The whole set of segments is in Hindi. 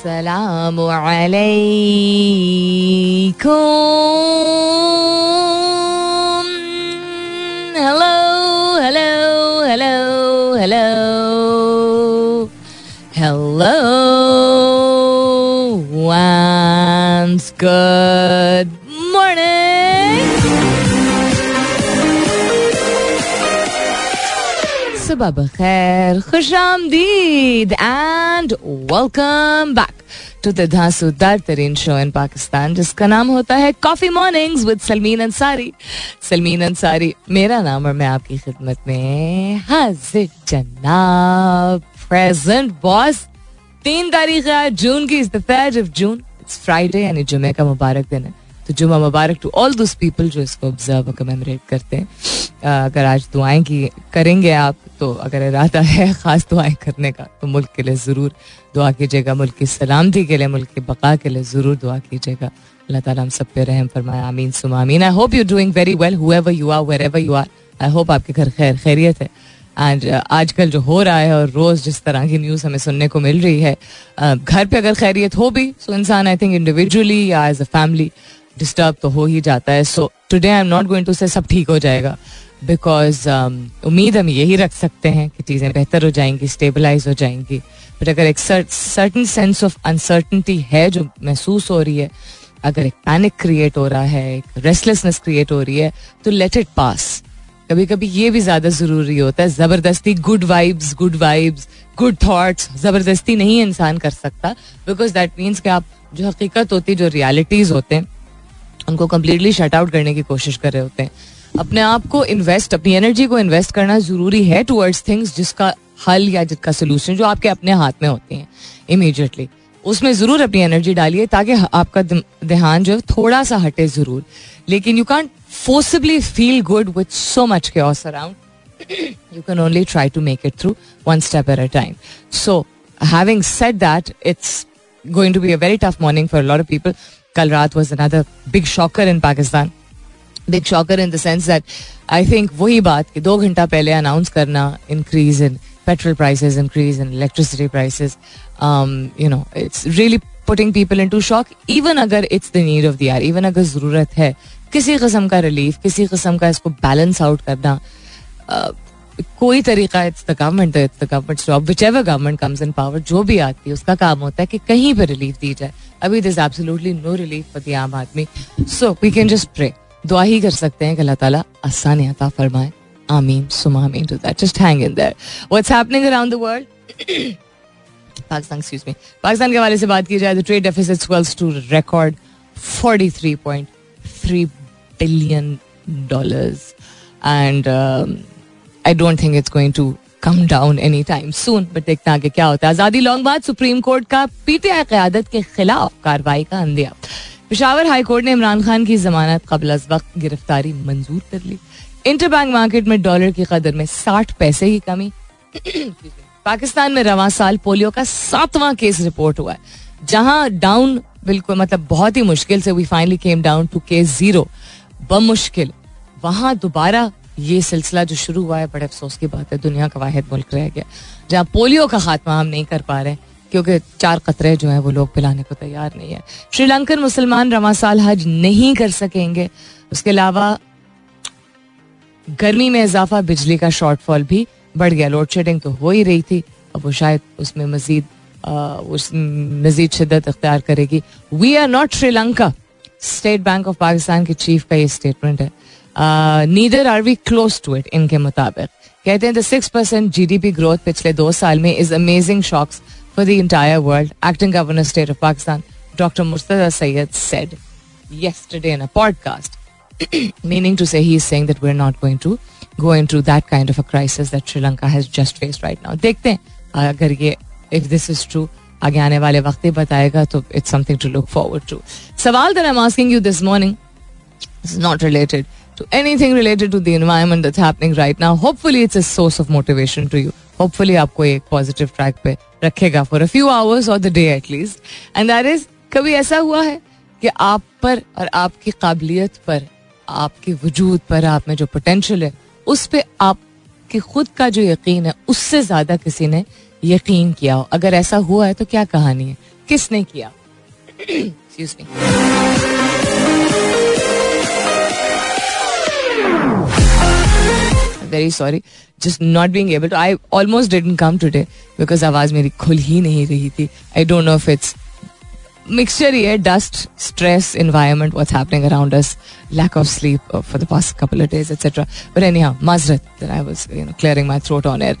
अस्सलाम वालेकुम hello hello hello hello hello once good morning. सुबह बखैर खुश आमदीद and welcome back to the तरीन शो इन पाकिस्तान जिसका नाम होता है coffee mornings with Salmeen Ansari Salmeen Ansari मेरा नाम और मैं आपकी खिदमत में हाजिर जनाब प्रेजेंट बॉस तीन तारीख है जून की is of June it's Friday यानी जुमे का मुबारक दिन है। तो जुमा मुबारक टू ऑल दोस पीपल जो इसको ऑब्ज़र्व कमेमोरेट करते हैं। अगर आज दुआएँ की करेंगे आप तो अगर इरादा है खास दुआएँ करने का तो मुल्क के लिए ज़रूर दुआ कीजिएगा। मुल्क की सलामती के लिए, मुल्क की बका के लिए ज़रूर दुआ कीजिएगा। अल्लाह ताला हम सब पे रहम फरमाए, आमीन सुमा आमीन। I hope you doing very well however you are wherever you are I hope आपके घर खैर, खैरियत है। एंड आजकल जो हो रहा है और रोज जिस तरह की न्यूज़ हमें सुनने को मिल रही है घर पे अगर खैरियत हो भी सो इंसान आई थिंक इंडिविजुअली या एज अ फैमिली डिस्टर्ब तो हो ही जाता है. So today I am not going to say सब ठीक हो जाएगा. बिकॉज़ um, उम्मीद हम यही रख सकते हैं कि चीज़ें बेहतर हो जाएँगी स्टेबलाइज हो जाएँगी. बट अगर एक सर्टन सेंस ऑफ़ अनसर्टनटी है जो महसूस हो रही है अगर एक पैनिक क्रिएट हो रहा है एक रेस्टलेसनेस क्रिएट हो रही है तो लेट इट पास कभी कभी ये भी ज़्यादा ज़रूरी होता है. ज़बरदस्ती good vibes good vibes good thoughts ज़बरदस्ती नहीं इंसान कर सकता. बिकॉज़ दैट मीन्स कि आप जो हकीकत होती है जो रियलिटीज होते हैं उनको कम्प्लीटली शट आउट करने की कोशिश कर रहे होते हैं। अपने आप को इन्वेस्ट अपनी एनर्जी को इन्वेस्ट करना ज़रूरी है टूवर्ड्स थिंग्स जिसका हल या जिसका सोल्यूशन जो आपके अपने हाथ में होती हैं इमीडिएटली उसमें ज़रूर अपनी एनर्जी डालिए ताकि आपका ध्यान जो है थोड़ा सा हटे ज़रूर। लेकिन you can't forcibly feel good with so much chaos around. You can only try to make it through one step at a time. So, having said that, it's going to be a very tough morning for a lot of people. कल रात was another big shocker in Pakistan big shocker in the that I think वही बात कि दो घंटा पहले अनाउंस करना increase in petrol prices increase in electricity prices you know it's really putting people in to shock even अगर it's the need of the even अगर ज़रूरत है, किसी कस्म का रिलीफ किसी कस्म का इसको बैलेंस आउट करना uh, कोई तरीका it's the government it's the government job which ever government comes in power जो भी आती है, उसका काम होता है कि कहीं पर रिलीफ दी जाए। अभी this absolutely no relief for the aam aadmi. So we can just pray दुआ ही कर सकते हैं कि अल्लाह ताला आसानी अता फरमाए. आमीन, सुमा आमीन to that just hang in there what's happening around the world Pakistan excuse me Pakistan के हवाले से बात की जाए तो trade deficit swells to record 43.3 billion dollars and I don't think it's going to come down any time soon but देखते आगे क्या होता है। आज़ादी लॉन्ग बाद सुप्रीम कोर्ट का पीटीआई क्यादत के खिलाफ कार्रवाई का अंदिया पिशावर हाई कोर्ट ने इमरान खान की जमानत कबल अज वक्त गिरफ्तारी मंजूर कर ली। इंटर बैंक मार्केट में डॉलर की कदर में साठ पैसे की कमी। पाकिस्तान में रवा साल पोलियो का सातवां केस रिपोर्ट हुआ है। जहाँ डाउन बिल्कुल मतलब बहुत ही मुश्किल से we finally came down to case zero बमुश्किल। वहाँ दोबारा ये सिलसिला जो शुरू हुआ है, बड़े अफसोस की बात है, दुनिया का वाहिद मुल्क रह गया। जहाँ पोलियो का खात्मा हम नहीं कर पा रहे, क्योंकि चार कतरे जो है वो लोग पिलाने को तैयार नहीं है। श्रीलंकन मुसलमान रवा साल हज नहीं कर सकेंगे। उसके अलावा गर्मी में इजाफा, बिजली का शॉर्टफॉल भी बढ़ गया। लोड शेडिंग तो हो ही रही थी। अब वो शायद उसमें मजीद उस मजीद शिद्दत अख्तियार करेगी। We are not Sri Lanka state bank of Pakistan के चीफ का ये स्टेटमेंट है। Neither are we close to it इनके मुताबिक कहते हैं the six percent G D P growth पिछले दो साल में is amazing shocks for the entire world acting governor state of Pakistan doctor Murtaza Syed said yesterday in a podcast meaning to say he is saying that we're not going to go into that kind of a crisis that Sri Lanka has just faced right now. देखते हैं अगर ये if this is true आगे आने वाले वक्त ही बताएगा तो it's something to look forward to. सवाल that I'm asking you this morning is not related to anything related to the environment that's happening right now. Hopefully it's a source of motivation to you. Hopefully आपको एक positive track पे रखेगा for a few hours or the day at least. And that is कभी ऐसा हुआ है कि आप पर और आपकी काबिलियत पर आपके वजूद पर आप में जो पोटेंशियल है उस पर आपके खुद का जो यकीन है उससे ज़्यादा किसी ने यकीन किया हो अगर ऐसा हुआ है तो क्या कहानी है किसने किया very sorry just not being able to I almost didn't come today because आवाज़ मेरी खुल ही नहीं रही थी. I don't know if it's mixture है dust stress environment what's happening around us lack of sleep for the past couple days etcetera but anyhow माजरत I was you know clearing my throat on air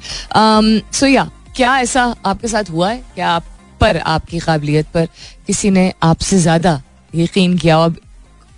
so या क्या ऐसा आपके साथ हुआ है? क्या आप पर, आपकी काबिलियत पर किसी ने आपसे ज़्यादा यकीन किया? और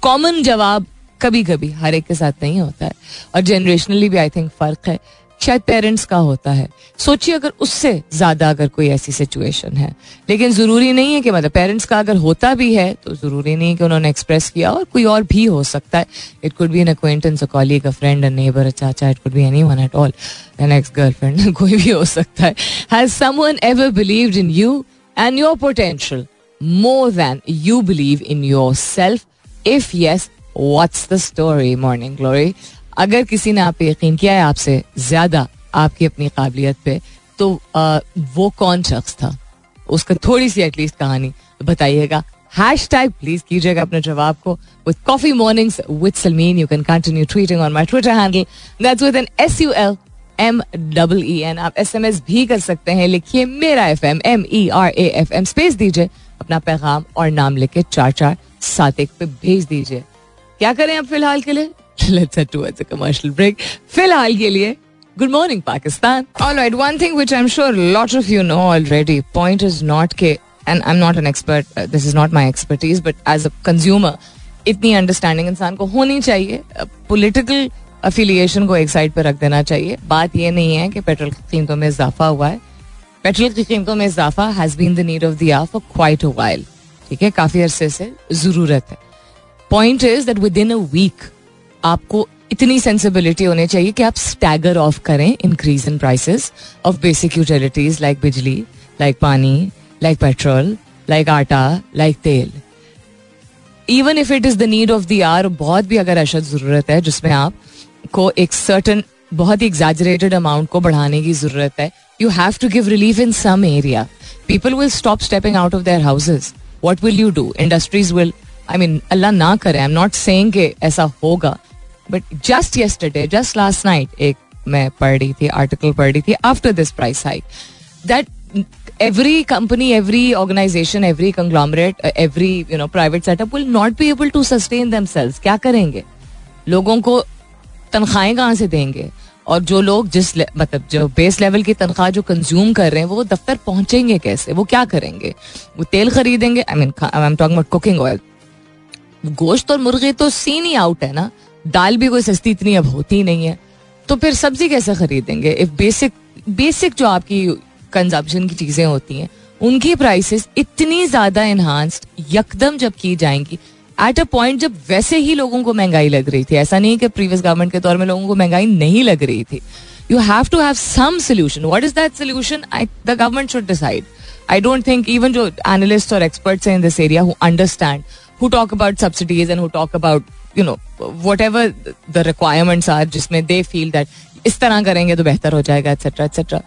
कॉमन जवाब कभी कभी हर एक के साथ नहीं होता है। और जनरेशनली भी आई थिंक फ़र्क है। शायद पेरेंट्स का होता है। सोचिए अगर उससे ज़्यादा अगर कोई ऐसी सिचुएशन है। लेकिन ज़रूरी नहीं है कि मतलब पेरेंट्स का अगर होता भी है तो ज़रूरी नहीं है कि उन्होंने एक्सप्रेस किया और कोई और भी हो सकता है। It could be an acquaintance a colleague a friend a neighbour a chacha it could be anyone at all an ex girlfriend कोई भी हो सकता है। Has someone ever believed in you and your potential more than you believe in yourself if yes what's the story morning glory अगर किसी ने आप पे यकीन किया है आपसे ज़्यादा आपकी अपनी काबिलियत पे तो आ, वो कौन शख्स था? उसका थोड़ी सी एटलीस्ट कहानी बताइएगा। हैश टैग प्लीज़ कीजिएगा अपने जवाब को। With coffee mornings with Salmeen you can continue tweeting on my Twitter handle that's with an S U L M double E N आप एस एम एस भी कर सकते हैं। लिखिए मेरा F M M E R A F M space दीजिए अपना पैगाम और नाम लिख के चार चार सात एक पे भेज दीजिए। क्या करें अब फ़िलहाल के लिए? Let's head towards a commercial break फ़िलहाल के लिए good morning Pakistan alright one thing which I am sure lot of you know already point is not के and I am not an expert this is not my expertise but as a consumer इतनी अंडरस्टैंडिंग इंसान को होनी चाहिए पॉलिटिकल अफिलिएशन को एक साइड पर रख देना चाहिए। बात यह नहीं है कि पेट्रोल की कीमतों में इजाफा हुआ है। पेट्रोल की कीमतों में इजाफा has been the need of the for quite a while ठीक है, काफ़ी अरसे से ज़रूरत है। Point is that with in a week आपको इतनी सेंसिबिलिटी होनी चाहिए कि आप स्टैगर ऑफ़ करें increase in prices of basic utilities like bijli like pani like petrol like atta like tel. Even if it is the need of the hour बहुत भी अगर अशद ज़रूरत है जिसमें आप को एक सर्टन बहुत ही एग्जैजरेटेड अमाउंट को बढ़ाने की ज़रूरत है you have to give relief in some area people will stop stepping out of their houses what will you do industries will I mean Allah ना करे आई एम नॉट कि ऐसा होगा but just yesterday just last night एक मैं पढ़ रही थी आर्टिकल पढ़ रही थी after this price hike that every company, every organization, every conglomerate, uh, every you know private setup will not be able to sustain themselves. क्या करेंगे? लोगों को तनख्वाहें कहाँ से देंगे? और जो लोग जिस मतलब जो बेस लेवल की तनख्वाह जो कंज्यूम कर रहे हैं वो दफ्तर पहुँचेंगे कैसे? वो क्या करेंगे? वो तेल खरीदेंगे? I mean I am talking cooking oil गोश्त और मुर्गे तो सीन ही आउट है ना। दाल भी कोई सस्ती इतनी अब होती नहीं है। तो फिर सब्ज़ी कैसे खरीदेंगे? इफ़ बेसिक बेसिक जो आपकी कंजप्शन की चीज़ें होती हैं, उनकी प्राइसेस इतनी ज़्यादा इन्हांस्ड यकदम जब की जाएँगी। एट अ पॉइंट जब वैसे ही लोगों को महँगाई लग रही थी। ऐसा नहीं कि प्रीवियस गवर्नमेंट के दौर में लोगों को महँगाई नहीं लग रही थी। You have to have some solution what is that solution the government should decide I don't think even जो एनालिस्ट और एक्सपर्ट्स हैं in this area who understand who talk about subsidies and who talk about you know whatever the requirements are जिसमें दे फील दैट इस तरह करेंगे तो बेहतर हो जाएगा etcetera etcetera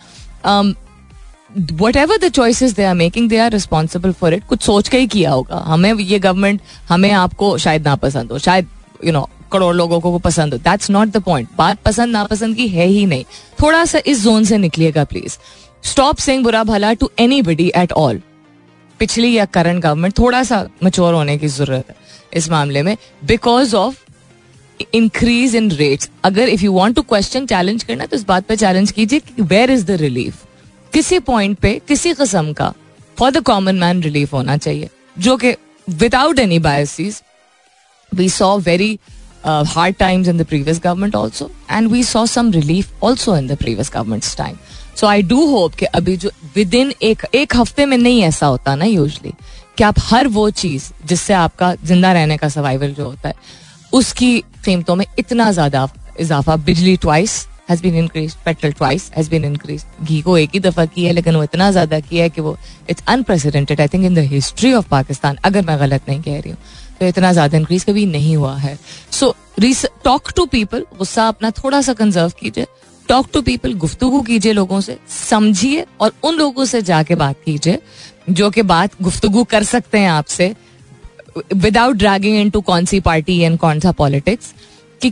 whatever the choices they are making they are responsible for it कुछ सोच के ही किया होगा। हमें ये गवर्नमेंट हमें आपको शायद ना पसंद हो। शायद यू नो करोड़ लोगों को पसंद हो। दैट्स नॉट द पॉइंट बात पसंद, नापसंद की है ही नहीं। थोड़ा सा इस जोन से निकलिएगा प्लीज़ स्टॉप सिंग बुरा भला to anybody at all पिछली या करंट गवर्नमेंट थोड़ा सा मच्योर होने की ज़रूरत है इस मामले में because of increase in rates अगर if you want to question challenge करना तो इस बात पे चैलेंज कीजिए कि वेयर इज़ द रिलीफ किसी पॉइंट पे, किसी किस्म का for the common man relief होना चाहिए, जो कि without any basis we saw very hard times in the previous government also and we saw some relief also in the previous government time so I do hope कि अभी जो विद इन एक एक हफ़्ते में नहीं ऐसा होता ना यूजली कि आप हर वो चीज़ जिससे आपका ज़िंदा रहने का सर्वाइवल जो होता है, उसकी कीमतों में इतना ज़्यादा इजाफा, बिजली twice has been increase petrol twice has been increase घी को एक ही दफ़ा किया है, लेकिन वो इतना ज़्यादा किया है कि वो it's unprecedented I think in the history of Pakistan अगर मैं गलत नहीं कह रही हूँ तो इतना ज़्यादा इंक्रीज कभी नहीं हुआ है। सो टॉक टू पीपल गुस्सा अपना थोड़ा सा कंजर्व कीजिए टॉक टू पीपल गुफ्तगु कीजिए लोगों से, समझिए और उन लोगों से जाके बात कीजिए, जो कि बात गुफ्तगु कर सकते हैं आपसे विदाउट ड्रैगिंग इन टू कौन सी पार्टी एंड कौन सा पॉलिटिक्स कि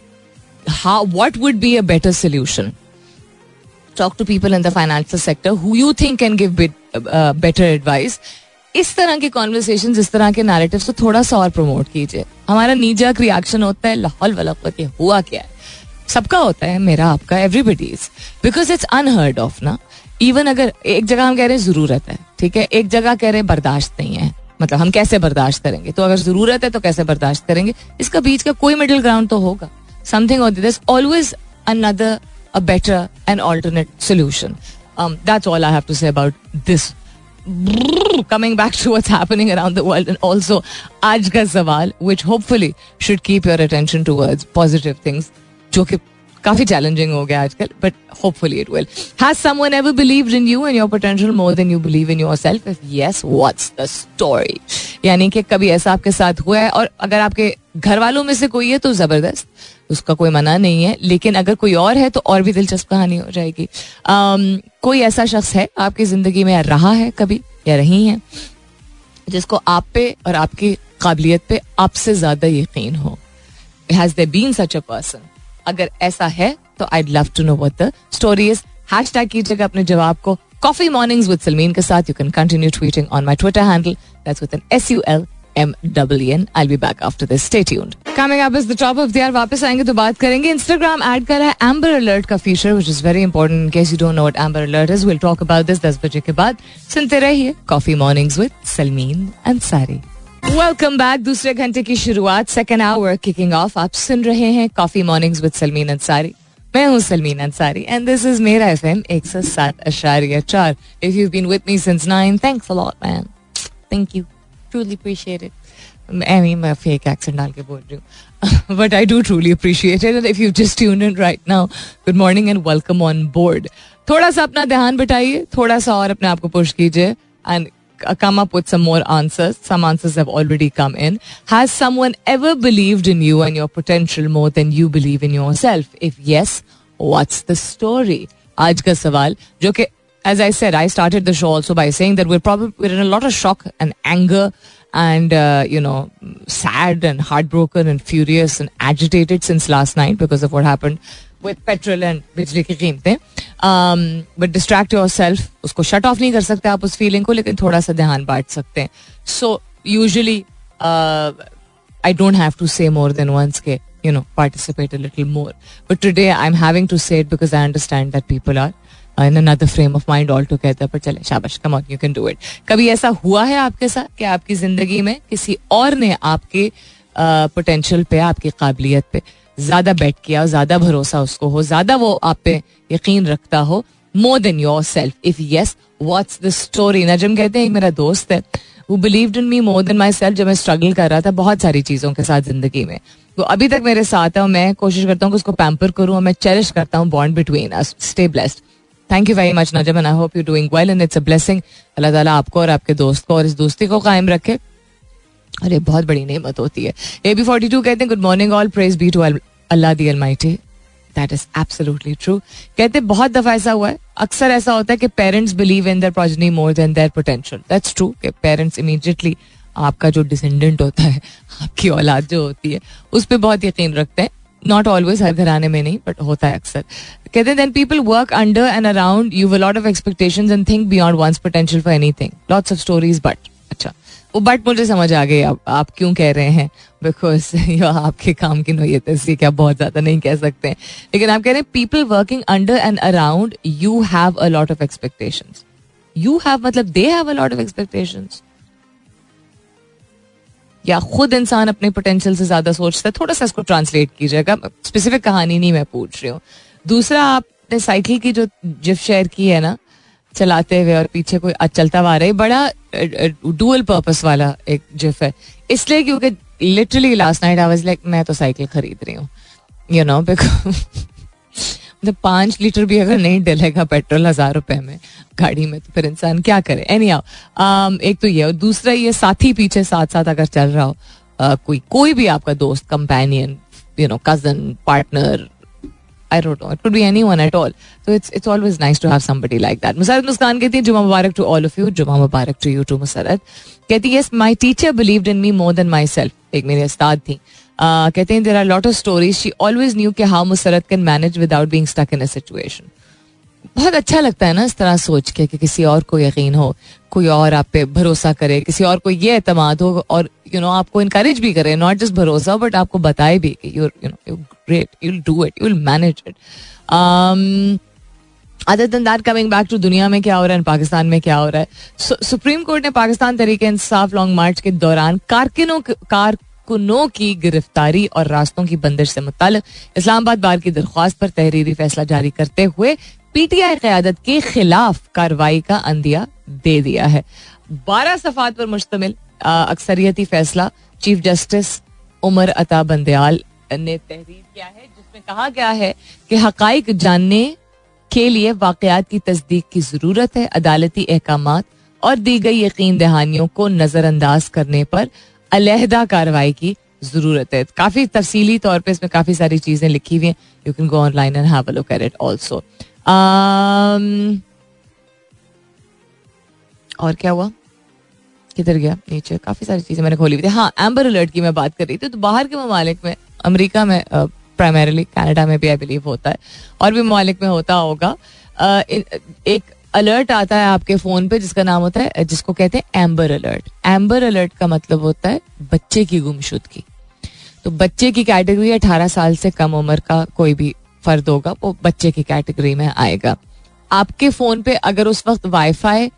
how what would be a better solution talk to people in the financial sector who you think can give better advice इस तरह के कॉन्वर्सेशन इस तरह के नैरेटिव थोड़ा सा और प्रमोट कीजिए। हमारा नीजक रिएक्शन होता है लाहौल वाला हुआ क्या है? सबका होता है, मेरा, आपका everybody's because it's unheard of ना? इवन अगर एक जगह हम कह रहे हैं ज़रूरत है, ठीक है? एक जगह कह रहे हैं बर्दाश्त नहीं है मतलब हम कैसे बर्दाश्त करेंगे? तो अगर ज़रूरत है तो कैसे बर्दाश्त करेंगे? इसका बीच का कोई मिडिल ग्राउंड तो होगा। समथिंग और this always another a better and alternate solution that's all I have to say about this coming back to what's happening around the world and also आज का सवाल which hopefully should keep your attention towards positive things. जो कि काफ़ी चैलेंजिंग हो गया आजकल but hopefully it will has someone ever believed in you and your potential more than you believe in yourself if yes what's the story यानी कि कभी ऐसा आपके साथ हुआ है और अगर आपके घर वालों में से कोई है तो ज़बरदस्त उसका कोई मना नहीं है लेकिन अगर कोई और है तो और भी दिलचस्प कहानी हो जाएगी। Um, कोई ऐसा शख्स है आपकी ज़िंदगी में रहा है कभी या रही है जिसको आप पे और आपकी काबिलियत पे आपसे ज़्यादा यकीन हो? Has they been such a person अगर ऐसा है तो I love to know what the story is hashtag कीजिएगा अपने जवाब को. कॉफ़ी मॉर्निंग्स विद सलमीन के साथ. You can continue tweeting on my Twitter handle that's with an S U L M W N I be back after this stay tuned coming up is the top of the वापस आएँगे तो बात करेंगे. इंस्टाग्राम ऐड कर है एम्बर अलर्ट का feature which is very important in case you don't know what amber alert is will talk about this 10 बजे के बाद. सुनते रहिए coffee mornings with Salmeen Ansari welcome back दूसरे घंटे की शुरुआत सेकेंड आवर किकिंग ऑफ़ आप सुन रहे हैं coffee mornings with Salmeen Ansari मैं हूँ Salmeen Ansari and this is मेरा एफ़ एम एक सौ सात अशारिया चार. If you been with me since nine thanks a lot man thank you truly appreciate it I मैं फेक एक्सेंट डाल के बोल रही हूँ. But I do truly appreciate it if you just tune in right now good morning and welcome on board थोड़ा सा अपना ध्यान बिठाइए थोड़ा सा और अपने आप को पुश कीजिए. And come up with some more answers. Some answers have already come in. Has someone ever believed in you and your potential more than you believe in yourself? If yes, what's the story? आज का सवाल जो कि as I said, I started the show also by saying that we're probably we're in a lot of shock and anger and uh, you know sad and heartbroken and furious and agitated since last night because of what happened with petrol and बिजली की कीमतें बट डिस्ट्रैक्ट योर सेल्फ उसको शट ऑफ़ नहीं कर सकते आप उस फीलिंग को लेकिन थोड़ा सा ध्यान बांट सकते हैं। So usually I don't have to say more than once के you know participate little more but today I am having to say it because I understand that people are in another frame of mind all together पर चले शाबाश come on you can do it कभी ऐसा हुआ है आपके साथ कि आपकी ज़िंदगी में किसी और ने आपके पोटेंशियल uh, पे आपकी काबिलियत पे ज़्यादा बेट किया, ज़्यादा भरोसा उसको हो, ज़्यादा वो आप पे यकीन रखता हो more than yourself if yes what's the story Najam कहते हैं, एक मेरा दोस्त है, वो believe in me more than myself जब मैं स्ट्रगल कर रहा था बहुत सारी चीज़ों के साथ ज़िंदगी में। वो अभी तक मेरे साथ है और मैं कोशिश करता हूँ कि उसको पैम्पर करूँ और मैं चेरिश करता हूँ bond between us stay blessed thank you very much Najam and I hope you doing well and it's a blessing अल्लाह ताला आपको और आपके दोस्त को और इस दोस्ती को कायम रखे। ये बहुत बड़ी नेमत होती है। ए बी फोर्टी टू कहते हैं good morning all praise be to Allah the almighty that is absolutely true कहते बहुत दफ़ा ऐसा हुआ है। अक्सर ऐसा होता है कि parents believe in their progeny more than their potential that's true कि पेरेंट्स इमीडिएटली आपका जो डिसेंडेंट होता है, आपकी औलाद जो होती है, उस पर बहुत यकीन रखते हैं। नॉट ऑलवेज हर घराने में नहीं बट होता है अक्सर। कहते हैं then people work under and around you lot of expectations and think beyond one's potential for anything lots of stories but अच्छा। वो बट मुझे समझ आ गई आप आप क्यों कह रहे हैं? बिकॉज़ आपके काम की नोयत है, इसलिए क्या बहुत ज़्यादा नहीं कह सकते हैं। लेकिन आप कह रहे हैं people working under and around you have a lot of expectation you have मतलब they have a lot of expectation या खुद इंसान अपने पोटेंशियल से ज़्यादा सोचता है, थोड़ा सा इसको ट्रांसलेट कीजिएगा स्पेसिफिक कहानी नहीं मैं पूछ रही हूँ। दूसरा, आपने साइकिल की जो, जिफ शेयर की है ना चलाते हुए और पीछे कोई चलता हुआ रहा बड़ा डुअल पर्पस वाला एक जिफ है। इसलिए क्योंकि literally last night I was like मैं तो साइकिल खरीद रही हूँ। यू नो बिकॉज़ मतलब पाँच लीटर भी अगर नहीं डलेगा पेट्रोल हज़ार रुपए में गाड़ी में तो फिर इंसान क्या करे? एनी आओ um, एक तो ये और दूसरा ये साथी पीछे साथ साथ अगर चल रहा हो uh, कोई कोई भी आपका दोस्त companion you know cousin partner I don't know it could be anyone at all तो it's it's always nice to have somebody like that Musarrat Muskaan कहती है जुमा मुबारक टू ऑल ऑफ यू जुमा मुबारक टू यू टू मुसरत कहती है yes my teacher believed in me more than myself एक मेरी उस्ताद थी कहते हैं there are lot of stories she always knew कि how Musarrat can manage without being stuck in a situation बहुत अच्छा लगता है ना इस तरह सोच के कि किसी और को यकीन हो, कोई और आप पे भरोसा करे, किसी और को ये अतमाद हो और यू नो आपको इनकरेज भी करे नॉट जस्ट भरोसा बट आपको बताए भी कि you you know you great you do it you manage it other दिन दैट कमिंग बैक टू दुनिया में क्या हो रहा है, पाकिस्तान में क्या हो रहा है? सुप्रीम कोर्ट ने पाकिस्तान तरीके इंसाफ लॉन्ग मार्च के दौरान कारकिनों कारकुनों की गिरफ्तारी और रास्तों की बंदिश से मुतल इस्लामाबाद बार की दरख्वास्त पर तहरीरी फैसला जारी करते हुए पीटीआई क्यादत के खिलाफ कार्रवाई का अंदिया दे दिया है। बारह सफात पर मुश्तमिल अक्सरियती फैसला, चीफ जस्टिस उमर अता बंदयाल ने तहरीर किया है, जिसमें कहा गया है कि हकाइक जानने के लिए वाकयात की तस्दीक की ज़रूरत है, अदालती अहकाम और दी गई यकीन दहानियों को नजरअंदाज करने पर अलहदा कार्रवाई की ज़रूरत है। काफ़ी तफसीली तौर पर इसमें काफ़ी सारी चीज़ें लिखी हुई हैं you can go online and have a look at it also और क्या हुआ? किधर गया? नीचे काफ़ी सारी चीज़ें मैंने खोली हुई थी। हाँ एम्बर अलर्ट की मैं बात कर रही थी तो बाहर के ममालिक में, अमेरिका में प्राइमरीली कनाडा में भी आई बिलीव होता है, और भी ममालिक में होता होगा। एक अलर्ट आता है आपके फ़ोन पे, जिसका नाम होता है, जिसको कहते हैं एम्बर अलर्ट एम्बर अलर्ट का मतलब होता है बच्चे की गुमशुदगी। तो बच्चे की कैटेगरी अठारह साल से कम उम्र का कोई भी फर्द होगा, वो बच्चे की कैटेगरी में आएगा। आपके फ़ोन पे अगर उस वक्त वाईफाई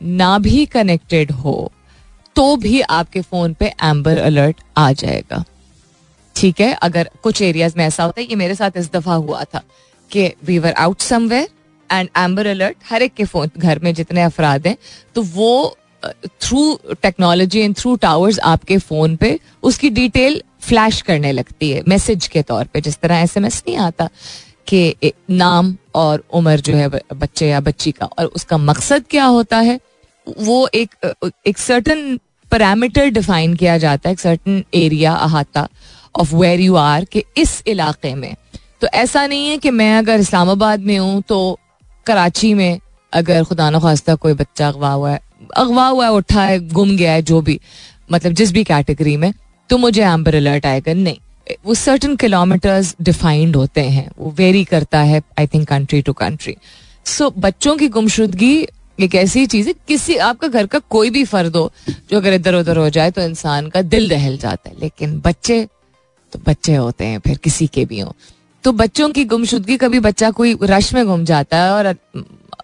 ना भी कनेक्टेड हो तो भी आपके फ़ोन पे एम्बर अलर्ट आ जाएगा। ठीक है? अगर कुछ एरियाज़ में ऐसा होता है, ये मेरे साथ इस दफ़ा हुआ था कि we were out somewhere and amber alert हर एक के फ़ोन, घर में जितने अफराद हैं तो वो through technology and through towers आपके फ़ोन पे, उसकी डिटेल फ्लैश करने लगती है मैसेज के तौर पे, जिस तरह एसएमएस नहीं आता कि नाम और उम्र जो है बच्चे या बच्ची का, और उसका मकसद क्या होता है, वो एक एक सर्टन पैरामीटर डिफाइन किया जाता है, एक सर्टन एरिया अहाता ऑफ़ वेर यू आर कि इस इलाके में। तो ऐसा नहीं है कि मैं अगर इस्लामाबाद में हूँ तो कराची में अगर खुदा न खास्ता कोई बच्चा अगवा हुआ है अगवा हुआ है, उठा है, गुम गया है, जो भी। मतलब जिस भी कैटेगरी में तो मुझे एम्बर अलर्ट आएगा। नहीं, वो सर्टन किलोमीटर्स डिफाइंड होते हैं। वो वेरी करता है I think country to country so बच्चों की गुमशुदगी एक ऐसी चीज़ है, किसी, आपका घर का कोई भी फर्द हो, जो अगर इधर उधर हो जाए तो इंसान का दिल दहल जाता है। लेकिन बच्चे तो बच्चे होते हैं, फिर किसी के भी हो। तो बच्चों की गुमशुदगी, कभी बच्चा कोई रश में घूम जाता है और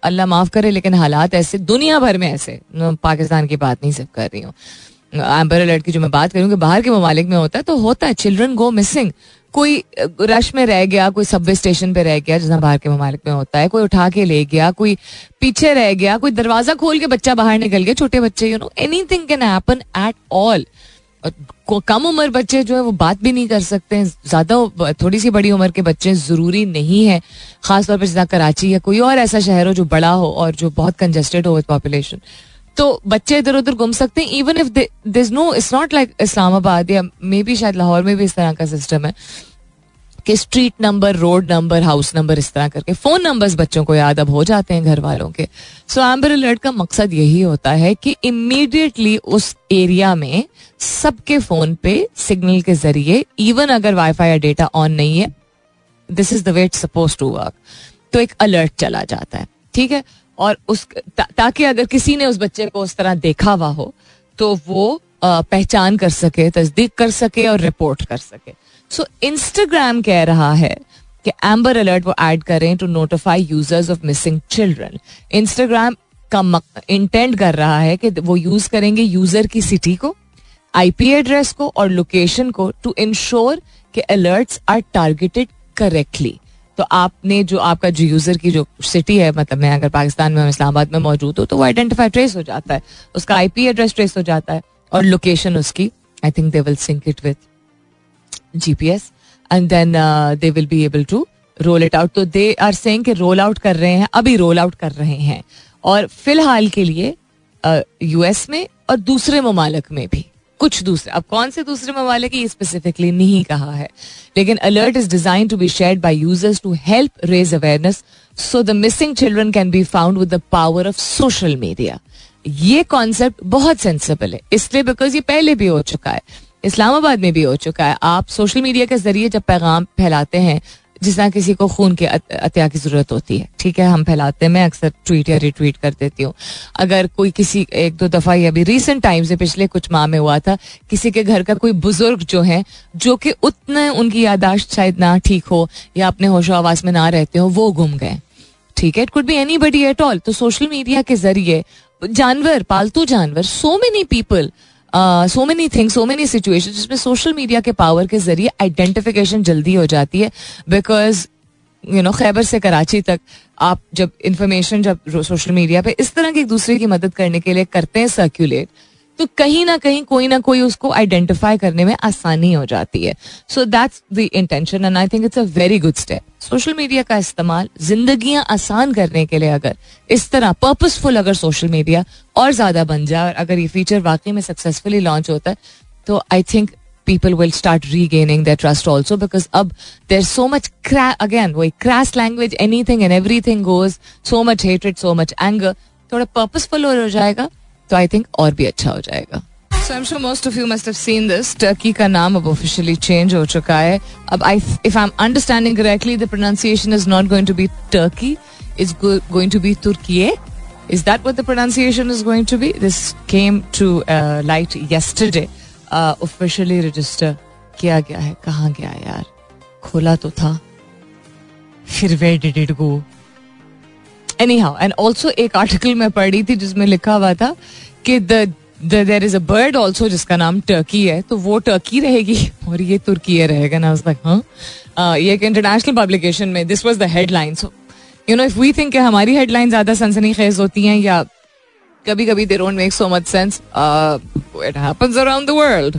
अल्लाह माफ़ करे, लेकिन हालात ऐसे, दुनिया भर में ऐसे। पाकिस्तान की बात नहीं सिर्फ़ कर रही हूँ। एम्बर अलर्ट की जो मैं बात करूँ बाहर के ममालिक में होता है तो होता है चिल्ड्रन गो मिसिंग कोई रश में रह गया, कोई सबवे स्टेशन पे रह गया जितना बाहर के ममालिक में होता है, कोई उठा के ले गया, कोई पीछे रह गया, कोई दरवाज़ा खोल के बच्चा बाहर निकल गया, छोटे बच्चे you know anything can happen at all कम उम्र बच्चे जो है, वो बात भी नहीं कर सकते हैं। ज़्यादा थोड़ी सी बड़ी उम्र के बच्चे ज़रूरी नहीं है, खासतौर पर जितना कराची या कोई और ऐसा शहर हो जो बड़ा हो और जो बहुत कंजेस्टेड हो विद पॉपुलेशन तो बच्चे इधर उधर घूम सकते हैं even if this no it's not like Islamabad या मे बी शायद लाहौर में भी इस तरह का सिस्टम है। कि street number road number house number इस तरह करके फ़ोन नंबर्स बच्चों को याद अब हो जाते हैं घर वालों के। सो एम्बर अलर्ट का मकसद यही होता है कि इमीडिएटली उस एरिया में सबके फ़ोन पे सिग्नल के ज़रिए इवन अगर वाईफाई या डेटा ऑन नहीं है this is the way suppose to work तो एक अलर्ट चला जाता है, ठीक है? और उस ताकि अगर किसी ने उस बच्चे को उस तरह देखा हुआ हो तो वो पहचान कर सके, तस्दीक कर सके और रिपोर्ट कर सके। सो इंस्टाग्राम कह रहा है कि एम्बर अलर्ट वो ऐड करें to notify users of missing children Instagram का इंटेंट कर रहा है कि वो यूज़ करेंगे यूज़र की सिटी को आईपी एड्रेस को और लोकेशन को टू इंश्योर कि अलर्ट्स आर टारगेटेड करेक्टली तो आपने जो आपका जो यूज़र की जो सिटी है मतलब मैं अगर पाकिस्तान में इस्लामाबाद में मौजूद हूँ तो वो आइडेंटिफाई ट्रेस हो जाता है। उसका आईपी एड्रेस ट्रेस हो जाता है और लोकेशन उसकी I think they will sync it with GPS and then they will be able to roll it out तो दे आर सेइंग कि रोल आउट कर रहे हैं अभी रोल आउट कर रहे हैं। और फ़िलहाल के लिए यूएस uh, में और दूसरे ममालक में भी। कुछ दूसरे अब कौन से दूसरे ममालिक ये स्पेसिफिकली नहीं कहा है। लेकिन alert is design to be share by users to help raise awareness so the missing children can be found with the power of social media ये कॉन्सेप्ट बहुत सेंसिबल है। इसलिए बिकॉज़ ये पहले भी हो चुका है। इस्लामाबाद में भी हो चुका है। आप सोशल मीडिया के ज़रिए जब पैगाम फैलाते हैं, जिस तरह किसी को खून के अत्या की ज़रूरत होती है। ठीक है, हम फैलाते हैं, मैं अक्सर ट्वीट या रिट्वीट कर देती हूँ। अगर कोई किसी, एक दो दफ़ा या अभी रिसेंट टाइम से पिछले कुछ माह में हुआ था, किसी के घर का कोई बुज़ुर्ग जो है, जो कि उतने उनकी यादाश्त शायद ना ठीक हो, या अपने होशो आवास में ना रहते हो, वो गुम गए। ठीक है it could be anybody at all तो सोशल मीडिया के ज़रिए, जानवर, पालतू जानवर so many people so many things so many situation जिसमें सोशल मीडिया के पावर के ज़रिए आइडेंटिफिकेशन जल्दी हो जाती है बिकॉज़ यू नो खैबर से कराची तक आप जब इंफॉर्मेशन जब सोशल मीडिया पे इस तरह की एक दूसरे की मदद करने के लिए करते हैं सर्क्यूलेट तो कहीं ना कहीं कोई ना कोई उसको आइडेंटिफाई करने में आसानी हो जाती है। So that's the intention and I think it's a very good step social media का इस्तेमाल जिंदगियाँ आसान करने के लिए अगर इस तरह पर्पसफुल अगर सोशल मीडिया और ज़्यादा बन जाए और अगर ये फीचर वाकई में सक्सेसफुली लॉन्च होता है तो I think people will start re regaining the trust also because अब देर सो मच अगेन वही crash language anything and everything goes so much hated so much anger थोड़ा पर्पसफुल हो जाएगा। तो आई थिंक और भी अच्छा हो जाएगा So I'm sure most of you must have seen this. Turkey का नाम अब officially change हो चुका है. अब I, if I'm understanding correctly, the pronunciation is not going to be Turkey. It's go, going to be Turkiye. Is that what the pronunciation is going to be? This came to uh, light yesterday. Uh, officially register किया गया है कहाँ गया यार खोला तो था फिर where did it go? Anyhow and also एक आर्टिकल में पढ़ी थी जिसमें लिखा हुआ था कि there is a bird also जिसका नाम टर्की है तो वो टर्की रहेगी और ये तुर्की रहेगा ना? लाइक हाँ ये एक इंटरनेशनल पब्लिकेशन में this was the headline so you know if we think हमारी हेडलाइन ज़्यादा सनसनी खेज होती हैं या कभी कभी they don't make so much sense it happens around the world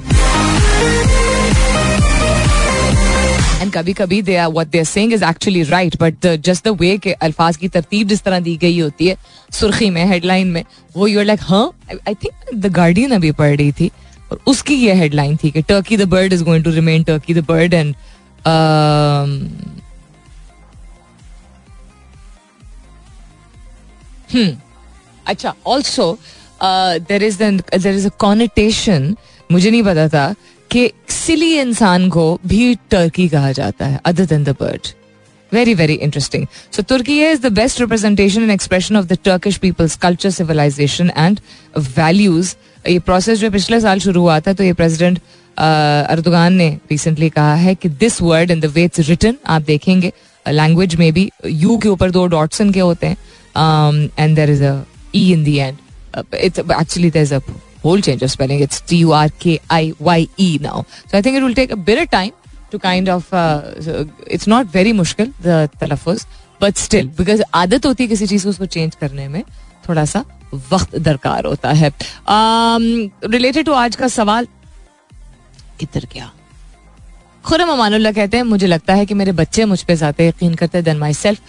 and कभी कभी they are what they are saying is actually right but just the way के अल्फाज की तरतीब जिस तरह दी गई होती है सुर्खी में हेडलाइन में वो यूर लाइक हाँ आई थिंक द गार्डियन अभी पढ़ रही थी और उसकी ये हेडलाइन थी कि turkey the bird is going to remain turkey the bird and अच्छा also there is there is a connotation मुझे नहीं पता था कि सिली इंसान को भी टर्की कहा जाता है other than the bird very very interesting so Türkiye is the best representation and expression of the Turkish people's culture civilization and values ये प्रोसेस जो पिछले साल शुरू हुआ था तो ये प्रेसिडेंट अर्दुगान ने रिसेंटली कहा है कि this word in the way it's written आप देखेंगे लैंग्वेज में भी यू के ऊपर दो डॉट्सन के होते हैं and there is a E in the and it's actually there is a whole change of spelling. It's T U R K I Y E now. So I think it will take a bit of time to kind of. Uh, so it's not very mushkil the talaffuz, but still because आदत होती है किसी चीज़ को उसको चेंज करने में थोड़ा सा वक्त दरकार होता है रिलेटेड um, टू आज का सवाल किधर क्या खुरम अमानुल्ला कहते हैं, मुझे लगता है कि मेरे बच्चे मुझ पर ज़्यादा यकीन करते हैं than myself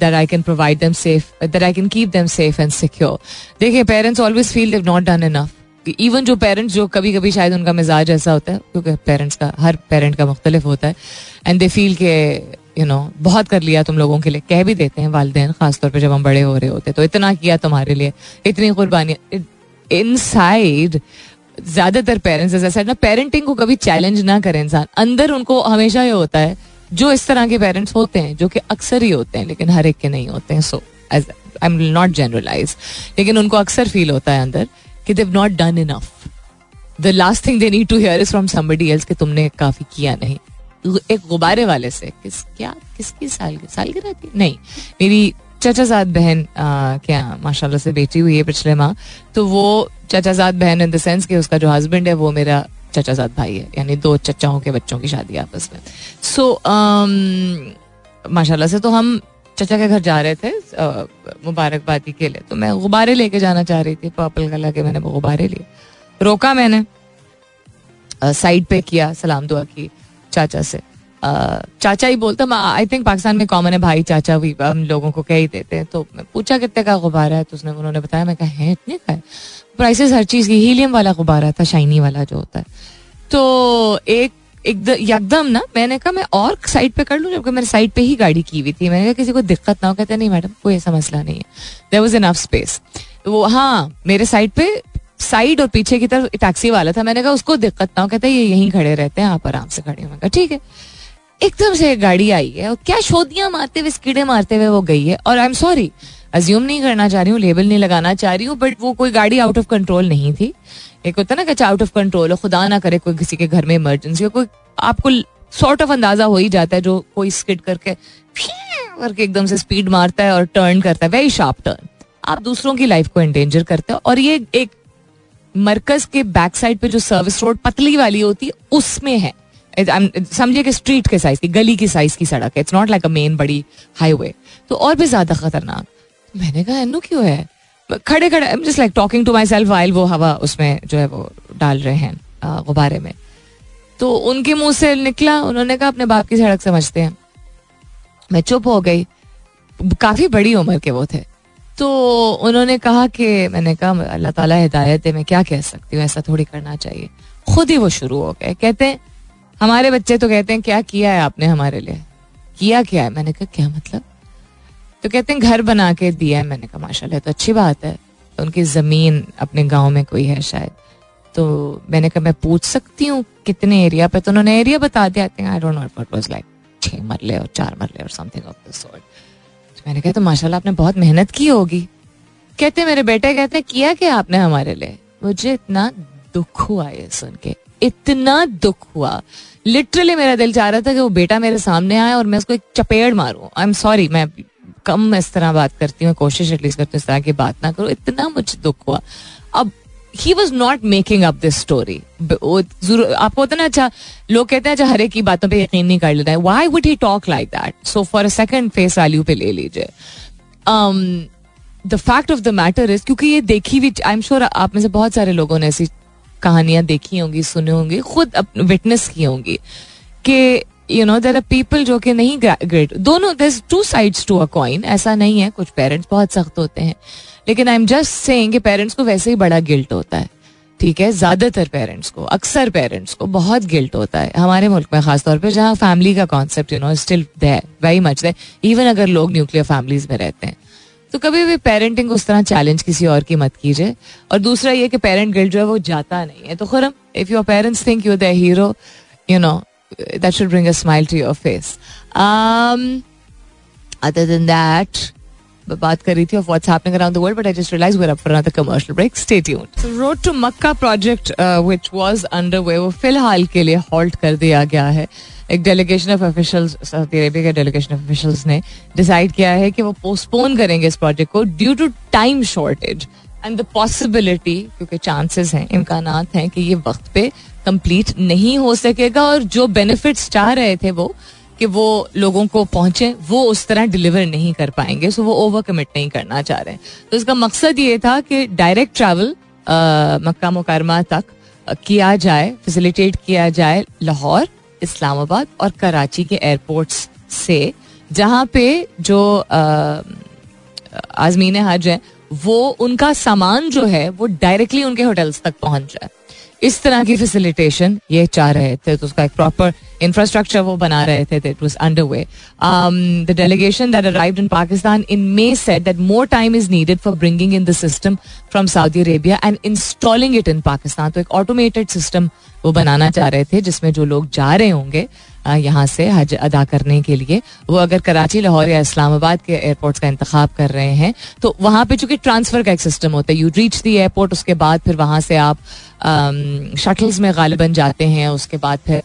that I can provide them safe that I can keep them safe and secure देखिए parents always feel they've not done enough even जो पेरेंट्स जो कभी कभी शायद उनका मिजाज ऐसा होता है, क्योंकि पेरेंट्स का, हर पेरेंट का मुख्तलिफ़ होता है एंड दे फील के यू नो बहुत कर लिया तुम लोगों के लिए। कह भी देते हैं वालदेन, खासतौर पर जब हम बड़े हो रहे होते हैं तो इतना किया तुम्हारे लिए, इतनी कुर्बानी इन साइड ज़्यादातर पेरेंट्स ऐसा ना पेरेंटिंग को कभी चैलेंज ना करें इंसान। अंदर उनको हमेशा ये होता है, जो इस तरह के पेरेंट्स होते हैं, जो कि अक्सर ही होते हैं, लेकिन हर एक के नहीं होते हैं so as I am not generalize लेकिन उनको अक्सर फील होता है अंदर कि they've not done enough the last thing they need to hear is from somebody else कि तुमने काफ़ी किया नहीं। एक गुब्बारे वाले से, किस, क्या, किसकी साल सालगिरह थी नहीं, मेरी चचाजाद बहन क्या माशाल्लाह से बेटी हुई है पिछले माह तो वो चचाजाद बहन इन द सेंस कि उसका जो हस्बैंड है वो मेरा चचाजाद भाई है यानी दो चचाओं के बच्चों की शादी आपस में। सो so, माशाल्लाह से तो हम चचा के घर जा रहे थे मुबारकबादी के लिए। तो मैं गुब्बारे लेके जाना चाह रही थी पर्पल कलर के मैंने वो गुब्बारे लिए। रोका मैंने साइड पे किया सलाम दुआ की चाचा से। चाचा ही बोलता आई थिंक पाकिस्तान में कॉमन है भाई, चाचा भी हम लोगों को कह ही देते हैं। तो मैं पूछा, कितने का गुब्बारा है? तो उसने, उन्होंने बताया, मैं कहा, है, इतने का है। प्राइसेस हर चीज़ की हीलियम वाला गुब्बारा था शाइनी वाला जो होता है। तो एक एकदम ना, मैंने कहा, मैं और साइड पे कर लूँ? जबकि मैंने साइड पे ही गाड़ी की हुई थी। मैंने कहा, किसी को दिक्कत ना हो, कहते, नहीं मैडम, कोई ऐसा मसला नहीं है। देर वॉज़ इनफ स्पेस वो हाँ मेरे साइड पे साइड और पीछे की तरफ़ टैक्सी वाला था। मैंने कहा, उसको दिक्कत ना हो, कहते, ये यहीं खड़े रहते हैं, आप आराम से खड़े कहा, ठीक है। एकदम से एक गाड़ी आई है और क्या शोधियाँ मारते हुए कीड़े मारते हुए वो गई है। और आई एम सॉरी अज्यूम नहीं करना चाह रही हूँ लेबल नहीं लगाना चाह रही हूँ बट वो कोई गाड़ी आउट ऑफ़ कंट्रोल नहीं थी। एक होता ना कि आउट ऑफ़ कंट्रोल हो खुदा ना करे कोई किसी के घर में इमरजेंसी हो, कोई आपको सॉर्ट ऑफ़ अंदाज़ा हो ही जाता है जो कोई स्किड करके करके एकदम से स्पीड मारता है और टर्न करता है। वेरी शार्प टर्न आप दूसरों की लाइफ को एंडेंजर करते हो और ये एक मरकज के बैक साइड पे जो सर्विस रोड पतली वाली होती है, उसमें है। समझिए कि स्ट्रीट के साइज़ की, गली की साइज़ की सड़क है. It's not like a main बड़ी हाईवे तो और भी ज़्यादा खतरनाक. मैंने कहा एनो क्यों है? खड़े खड़े just like talking to myself while वो हवा उसमें जो है वो डाल रहे हैं गुब्बारे में. तो उनके मुँह से निकला, उन्होंने कहा, अपने बाप की सड़क समझते हैं. मैं चुप हो गई. काफ़ी बड़ी उम्र के वो थे. तो उन्होंने कहा कि, मैंने कहा, अल्लाह ताला हिदायत है मैं क्या कह सकती हूँ? ऐसा थोड़ी करना चाहिए. खुद ही वो शुरू हो गए. कहते हैं हमारे बच्चे तो कहते हैं, क्या किया है आपने हमारे लिए? किया क्या है? मैंने कहा, क्या मतलब? तो कहते हैं, घर बना के दिया है मैंने कहा, माशाल्लाह तो अच्छी बात है। तो उनकी ज़मीन अपने गाँव में कोई है शायद। तो मैंने कहा, मैं पूछ सकती हूँ कितने एरिया पे? तो उन्होंने एरिया बता दिया I don't know what was like छह मरले और चार मरले और समथिंग ऑफ़ दिस सॉर्ट तो मैंने कहा तो माशाल्लाह, आपने बहुत मेहनत की होगी। कहते मेरे बेटे कहते किया क्या आपने हमारे लिए? मुझे इतना दुख हुआ ये सुन के। इतना दुख हुआ। लिटरली मेरा दिल चाह रहा था कि वो बेटा मेरे सामने आए और मैं उसको एक चपेड़ मारूं। आई एम सॉरी मैं कम इस तरह बात करती हूँ, कोशिश एटलीस्ट करती हूँ इस तरह की बात ना करो। इतना मुझे दुख हुआ। अब he was not making up this story आपको होता ना अच्छा लोग कहते हैं अच्छा हर की बातों पे यकीन नहीं कर लेता है why would he talk like that so for a second face value पे ले लीजिए। The fact of the matter is क्योंकि ये देखी हुई आई एम श्योर आप में से बहुत सारे लोगों ने ऐसी कहानियाँ देखी होंगी, सुनी होंगी, खुद विटनेस की होंगी कि you know there are people जो कि नहीं ग्रेट दोनों there two sides to a coin ऐसा नहीं है, कुछ पेरेंट्स बहुत सख्त होते हैं। लेकिन आई एम जस्ट सेइंग कि पेरेंट्स को वैसे ही बड़ा गिल्ट होता है। ठीक है? ज़्यादातर पेरेंट्स को, अक्सर पेरेंट्स को बहुत गिल्ट होता है। हमारे मुल्क में खासतौर पर जहाँ फैमिली का concept you know still very much there even अगर लोग न्यूक्लियर फैमिलीज़ में रहते हैं। तो कभी भी पेरेंटिंग उस तरह चैलेंज किसी और की मत कीजिए। और दूसरा ये कि पेरेंट गिल्ड जो है वो जाता नहीं है। तो Khurram if your parents think you the hero you know that should bring a smile to your face other than that, बात कर रही थी of what's happening around the world but I just realise we are up for another commercial break stay tuned so road to Makkah project which was under way वो फ़िलहाल के लिए हॉल्ट कर दिया गया है। एक delegation of officials Saudi Arabia के डेलीगेशन ऑफ़ ऑफिशियल्स ने डिसाइड किया है कि वो पोस्टपोन करेंगे इस प्रोजेक्ट को due to time shortage and the possibility क्योंकि चांसेस हैं इम्कान हैं कि ये वक्त पे कंप्लीट नहीं हो सकेगा और जो बेनिफिट्स चाह रहे थे वो कि वो लोगों को पहुँचे, वो उस तरह डिलीवर नहीं कर पाएँगे सो वो ओवर कमिट नहीं करना चाह रहे तो इसका मकसद ये था कि डायरेक्ट ट्रैवल मक्का मुकरमा तक किया जाए फैसिलिटेट किया जाए लाहौर, इस्लामाबाद और कराची के एयरपोर्ट्स से, जहाँ पे जो आजमीन हज हैं, वो उनका सामान जो है, वो डायरेक्टली उनके होटल्स तक पहुँच जाए। इस तरह की फैसिलिटेशन ये चाह रहे थे तो उसका एक प्रॉपर इंफ्रास्ट्रक्चर वो बना रहे थे it was under way the delegation that arrived in Pakistan in May said that more time is needed for bringing in the system from Saudi Arabia and installing it in Pakistan तो एक ऑटोमेटेड सिस्टम वो बनाना चाह रहे थे, जिसमें जो लोग जा रहे होंगे यहाँ से हज अदा करने के लिए। वो अगर कराची, लाहौर या इस्लामाबाद के एयरपोर्ट्स का इंतखब कर रहे हैं तो वहाँ पे चूँकि ट्रांसफ़र का एक सिस्टम होता है यू रीच दी एयरपोर्ट उसके बाद फिर वहाँ से आप शटल्स में गालिबन जाते हैं, उसके बाद फिर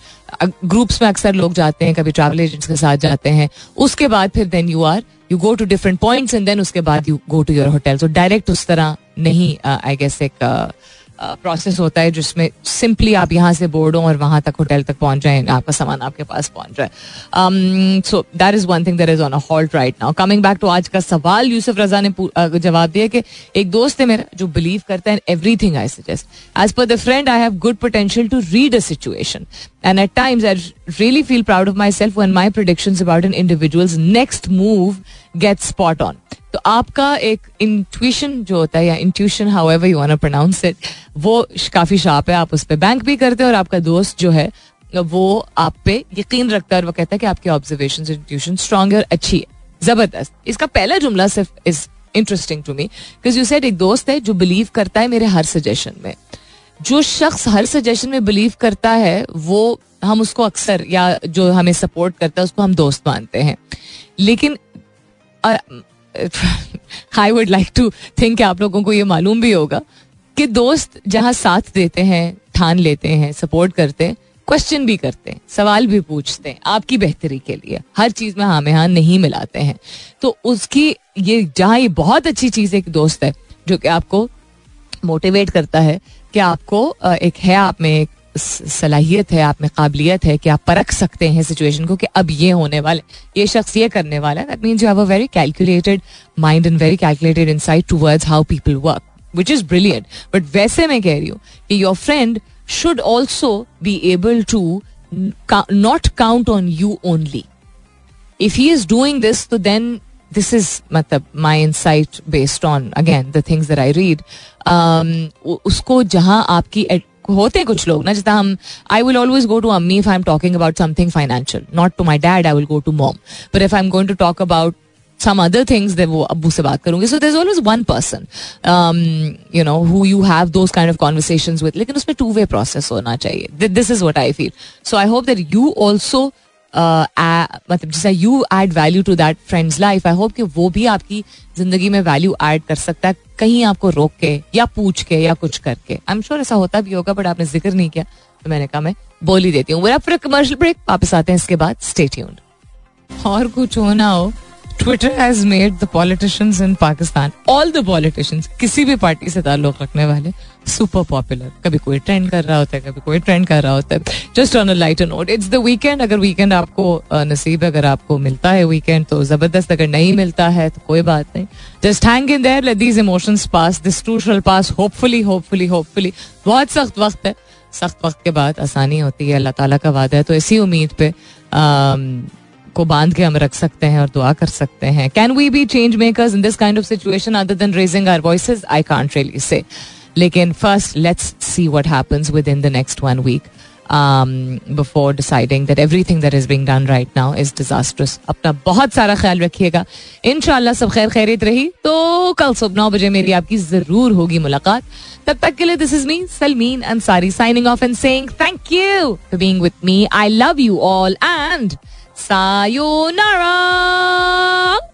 ग्रुप्स में अक्सर लोग जाते हैं, कभी ट्रैवल एजेंट्स के साथ जाते हैं, उसके बाद फिर then you are you go to different points and then उसके बाद you go to your hotel तो डायरेक्ट उस तरह नहीं आई गेस एक प्रोसेस होता है जिसमें सिंपली आप यहाँ से बोर्ड हो और वहाँ तक होटल तक पहुँच जाए आपका सामान आपके पास पहुँच जाए। So that is one thing that is on a halt right now coming back to आज का सवाल यूसुफ रजा ने जवाब दिया कि एक दोस्त है मेरा जो बिलीव करता है everything I suggest as per the friend I have good potential to read a situation And at times, I really feel proud of myself when my predictions about an individual's next move get spot on. तो आपका एक इंट्यूशन जो होता है या intuition however you pronounce it वो काफ़ी शार्प है, आप उस पर बैंक भी करते हैं और आपका दोस्त जो है, वो आप पे यकीन रखता है और वो कहता है कि आपकी ऑब्जर्वेशन इंट्यूशन स्ट्रांग और अच्छी है। ज़बरदस्त। इसका पहला जुमला सिर्फ़ is interesting to me because you said एक दोस्त है जो बिलीव करता है मेरे हर सजेशन में। जो शख्स हर सजेशन में बिलीव करता है, वो हम उसको अक्सर या जो हमें सपोर्ट करता है, उसको हम दोस्त मानते हैं। लेकिन I would like to think आप लोगों को ये मालूम भी होगा कि दोस्त जहाँ साथ देते हैं, ठान लेते हैं सपोर्ट करते हैं क्वेश्चन भी करते हैं, सवाल भी पूछते हैं, आपकी बेहतरी के लिए। हर चीज़ में हाँ में हाँ नहीं मिलाते हैं। तो उसकी ये, जहाँ ये बहुत अच्छी चीज़ एक दोस्त है, जो कि आपको मोटिवेट करता है कि आपको एक है आप में एक सलाहियत है आप में काबिलियत है कि आप परख सकते हैं सिचुएशन को कि अब ये होने वाले ये शख्स ये करने वाला है। That means you have a very calculated mind and very calculated insight towards how people work which is brilliant but वैसे मैं कह रही हूँ कि your friend should also be able to not count on you only if he is doing this तो देन दिस इज़ मतलब my insight based on again the things that I. Um, उसको जहाँ आपकी होते कुछ लोग ना जैसे हम I will always go to अम्मी if I am talking about something financial not to my dad I will go to mom but if I am going to talk about some other things that वो अब्बू से बात करूँगी. सो always one person um, you know who you have those kind of conversations with. लेकिन उसमें टू वे प्रोसेस होना चाहिए. Is what I feel. So I hope that you also uh, मतलब जैसा you add value to that friend's life I hope कि वो भी आपकी ज़िंदगी में वैल्यू ऐड कर सकता है. कहीं आपको रोक के या पूछ के या कुछ करके। आई एम श्योर ऐसा होता भी होगा बट आपने ज़िक्र नहीं किया तो मैंने कहा मैं बोली ही। देती हूँ फिर कमर्शियल ब्रेक वापस आते हैं इसके बाद। स्टेट और कुछ होना हो Twitter has made the politicians in Pakistan all the politicians किसी भी पार्टी से ताल्लुक रखने वाले सुपर पॉपुलर कभी कोई ट्रेंड कर रहा होता है, कभी कोई ट्रेंड कर रहा होता है। Just on a light note it's the weekend अगर वीकेंड आपको नसीब अगर आपको मिलता है वीकेंड तो ज़बरदस्त, अगर नहीं मिलता है तो कोई बात नहीं। Just hang in there let these emotions pass this too pass hopefully hopefully hopefully बहुत सख्त वक्त है। सख्त वक्त के बाद आसानी होती है, अल्लाह ताला का वादा है। तो इसी उम्मीद पे को बाँध के हम रख सकते हैं और दुआ कर सकते हैं। Can we be change makers in this kind of situation other than raising our voices I can't really say लेकिन first let's see what happens within the next one week before deciding that everything that is being done right now is disasters अपना बहुत सारा ख्याल रखिएगा। इनशाला सब खैर खैरित रही। तो कल सुबह नौ बजे मेरी आपकी ज़रूर होगी मुलाकात। तब तक के लिए this is me Salmeen Ansari signing off and saying thank you for being me I love you all and さようなら。